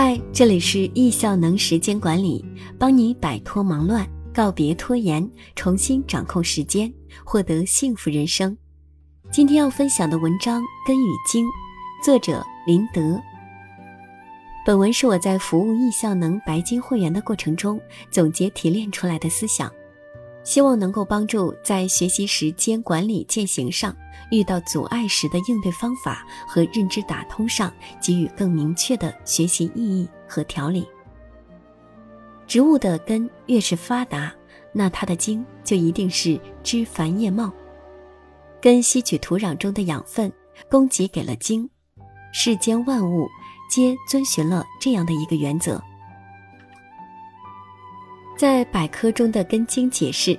嗨，这里是易效能时间管理，帮你摆脱忙乱，告别拖延，重新掌控时间，获得幸福人生。今天要分享的文章《根与茎》，作者林德。本文是我在服务易效能白金会员的过程中总结提炼出来的思想，希望能够帮助在学习时间管理践行上。遇到阻碍时的应对方法和认知打通上，给予更明确的学习意义和条理。植物的根越是发达，那它的茎就一定是枝繁叶茂。根吸取土壤中的养分，供给给了茎。世间万物皆遵循了这样的一个原则。在百科中的根茎解释。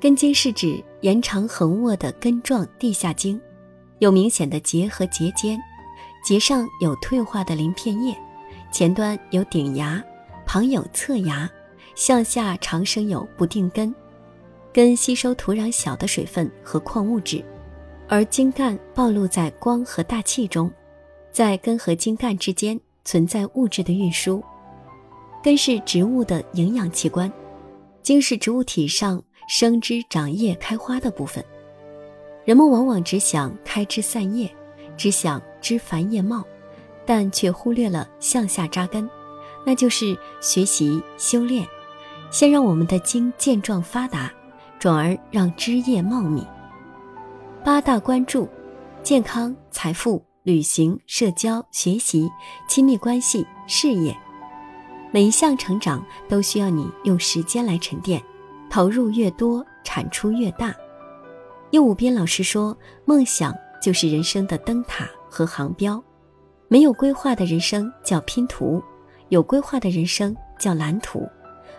根茎是指延长横卧的根状地下茎，有明显的节和节间，节上有退化的鳞片叶，前端有顶芽，旁有侧芽，向下长生有不定根。根吸收土壤小的水分和矿物质，而茎干暴露在光和大气中，在根和茎干之间存在物质的运输。根是植物的营养器官，茎是植物体上。生枝长叶开花的部分，人们往往只想开枝散叶，只想枝繁叶茂，但却忽略了向下扎根，那就是学习修炼，先让我们的茎健壮发达，转而让枝叶茂密。八大关注：健康、财富、旅行、社交、学习、亲密关系、事业，每一项成长都需要你用时间来沉淀。投入越多，产出越大。叶武斌老师说：“梦想就是人生的灯塔和航标。没有规划的人生叫拼图，有规划的人生叫蓝图。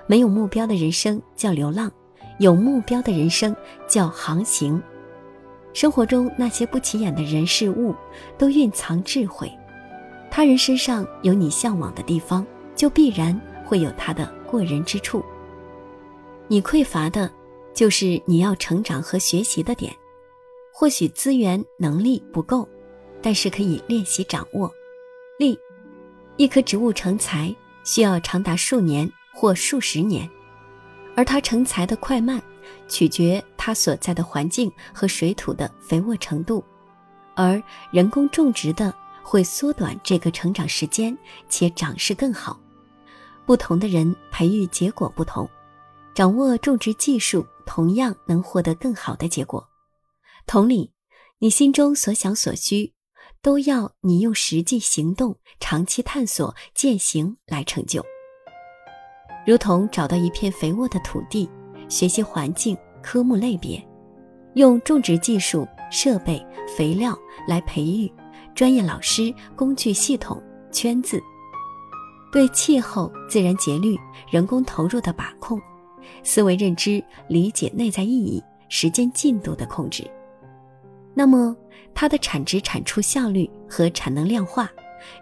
没有目标的人生叫流浪，有目标的人生叫航行。生活中那些不起眼的人事物，都蕴藏智慧。他人身上有你向往的地方，就必然会有他的过人之处。”你匮乏的，就是你要成长和学习的点。或许资源能力不够，但是可以练习掌握。例，一棵植物成材需要长达数年或数十年，而它成材的快慢，取决它所在的环境和水土的肥沃程度。而人工种植的会缩短这个成长时间，且长势更好。不同的人培育结果不同。掌握种植技术，同样能获得更好的结果。同理，你心中所想所需，都要你用实际行动、长期探索、践行来成就。如同找到一片肥沃的土地，学习环境、科目类别，用种植技术、设备、肥料来培育专业老师、工具系统、圈子，对气候、自然节律、人工投入的把控。思维认知、理解内在意义、时间进度的控制，那么它的产值、产出效率和产能量化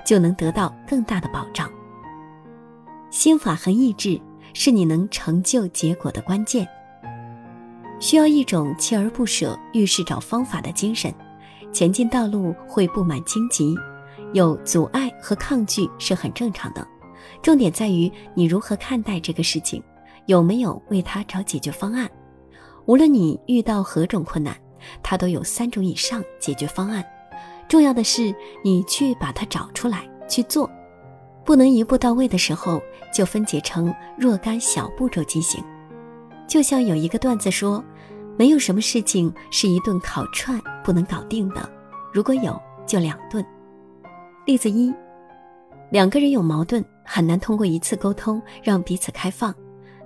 就能得到更大的保障。心法和意志是你能成就结果的关键，需要一种锲而不舍、遇事找方法的精神。前进道路会布满荆棘，有阻碍和抗拒是很正常的，重点在于你如何看待这个事情。有没有为他找解决方案？无论你遇到何种困难，他都有三种以上解决方案。重要的是你去把它找出来去做，不能一步到位的时候就分解成若干小步骤进行。就像有一个段子说，没有什么事情是一顿烤串不能搞定的，如果有就两顿。例子一：两个人有矛盾，很难通过一次沟通让彼此开放。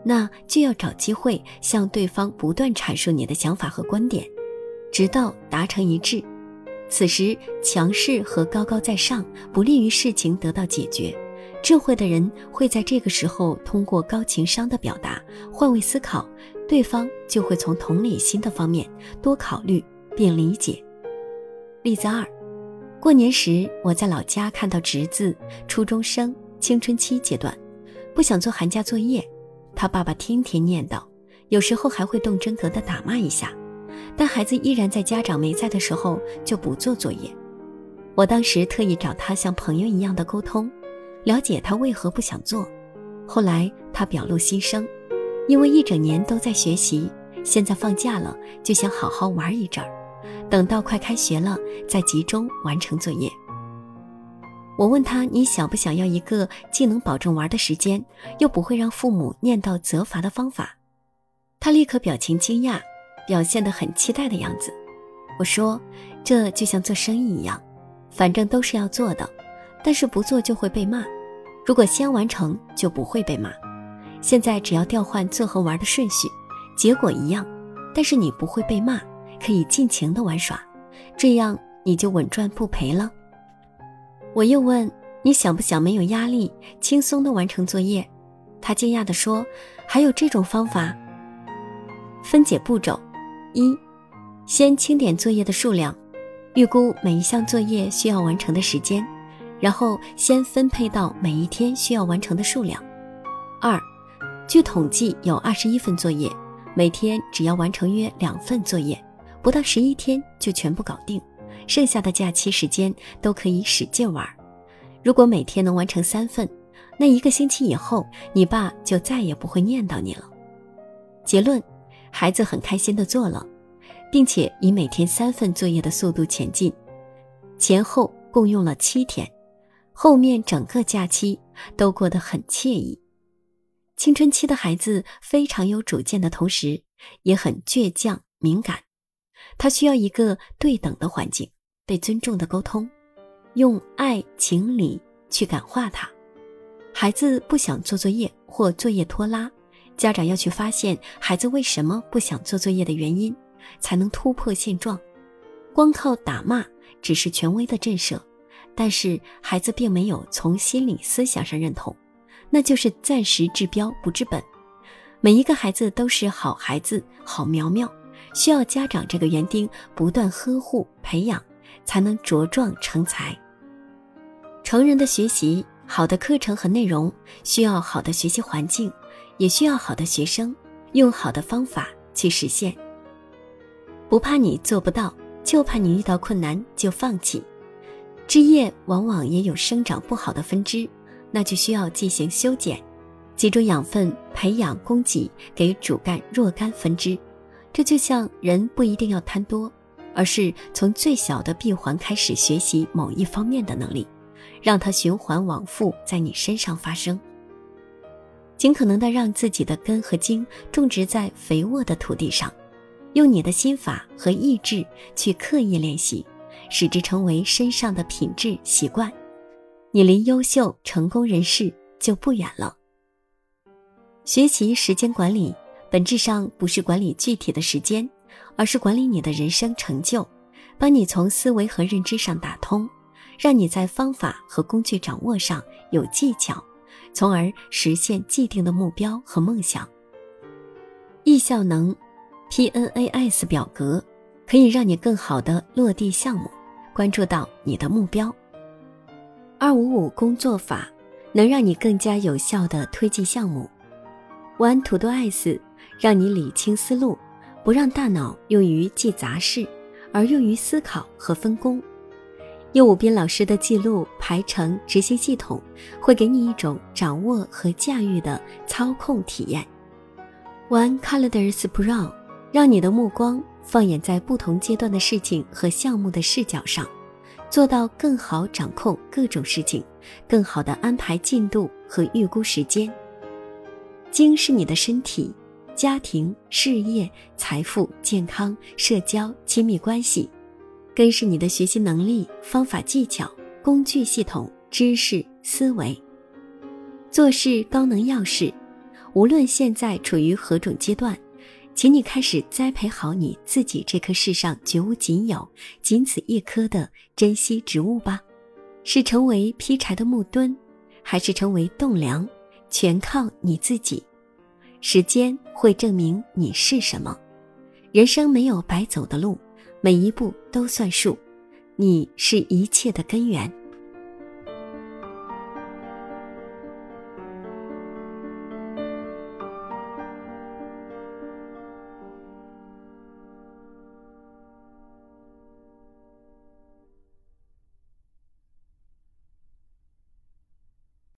那就要找机会向对方不断阐述你的想法和观点，直到达成一致。此时强势和高高在上不利于事情得到解决。智慧的人会在这个时候通过高情商的表达换位思考，对方就会从同理心的方面多考虑并理解。例子二：过年时我在老家看到侄子初中生青春期阶段，不想做寒假作业。他爸爸天天念叨，有时候还会动真格的打骂一下，但孩子依然在家长没在的时候就不做作业。我当时特意找他像朋友一样的沟通，了解他为何不想做。后来他表露心声，因为一整年都在学习，现在放假了就想好好玩一阵儿，等到快开学了再集中完成作业。我问他：“你想不想要一个既能保证玩的时间，又不会让父母念叨责罚的方法？”他立刻表情惊讶，表现得很期待的样子。我说：“这就像做生意一样，反正都是要做的，但是不做就会被骂。如果先完成，就不会被骂。现在只要调换做和玩的顺序，结果一样，但是你不会被骂，可以尽情的玩耍，这样你就稳赚不赔了。”我又问你想不想没有压力、轻松的完成作业？他惊讶地说：“还有这种方法？”分解步骤：一、先清点作业的数量，预估每一项作业需要完成的时间，然后先分配到每一天需要完成的数量。二、据统计有二十一份作业，每天只要完成约两份作业，不到十一天就全部搞定。剩下的假期时间都可以使劲玩。如果每天能完成三份，那一个星期以后，你爸就再也不会念叨你了。结论：孩子很开心的做了，并且以每天三份作业的速度前进，前后共用了七天，后面整个假期都过得很惬意。青春期的孩子非常有主见的同时，也很倔强敏感，他需要一个对等的环境。被尊重的沟通，用爱情理去感化他。孩子不想做作业或作业拖拉，家长要去发现孩子为什么不想做作业的原因，才能突破现状。光靠打骂只是权威的震慑，但是孩子并没有从心理思想上认同，那就是暂时治标不治本。每一个孩子都是好孩子、好苗苗，需要家长这个园丁不断呵护培养。才能茁壮成才。成人的学习，好的课程和内容需要好的学习环境，也需要好的学生，用好的方法去实现。不怕你做不到，就怕你遇到困难就放弃。枝叶往往也有生长不好的分支，那就需要进行修剪，集中养分，培养供给给主干若干分支。这就像人不一定要贪多。而是从最小的闭环开始学习某一方面的能力，让它循环往复在你身上发生。尽可能的让自己的根和茎种植在肥沃的土地上，用你的心法和意志去刻意练习，使之成为身上的品质习惯，你离优秀成功人士就不远了。学习时间管理，本质上不是管理具体的时间。而是管理你的人生成就，帮你从思维和认知上打通，让你在方法和工具掌握上有技巧，从而实现既定的目标和梦想。易效能 PNAS 表格可以让你更好的落地项目，关注到你的目标。二五五工作法能让你更加有效的推进项目。One to Do S 让你理清思路。不让大脑用于记杂事，而用于思考和分工。右武斌老师的记录、排程、执行系统，会给你一种掌握和驾驭的操控体验。One Calendars Pro，让你的目光放眼在不同阶段的事情和项目的视角上，做到更好掌控各种事情，更好的安排进度和预估时间。精是你的身体。家庭、事业、财富、健康、社交、亲密关系，更是你的学习能力、方法技巧、工具系统、知识、思维。做事高能要事，无论现在处于何种阶段，请你开始栽培好你自己这棵世上绝无仅有、仅此一棵的珍稀植物吧。是成为劈柴的木墩，还是成为栋梁，全靠你自己。时间会证明你是什么。人生没有白走的路，每一步都算数。你是一切的根源。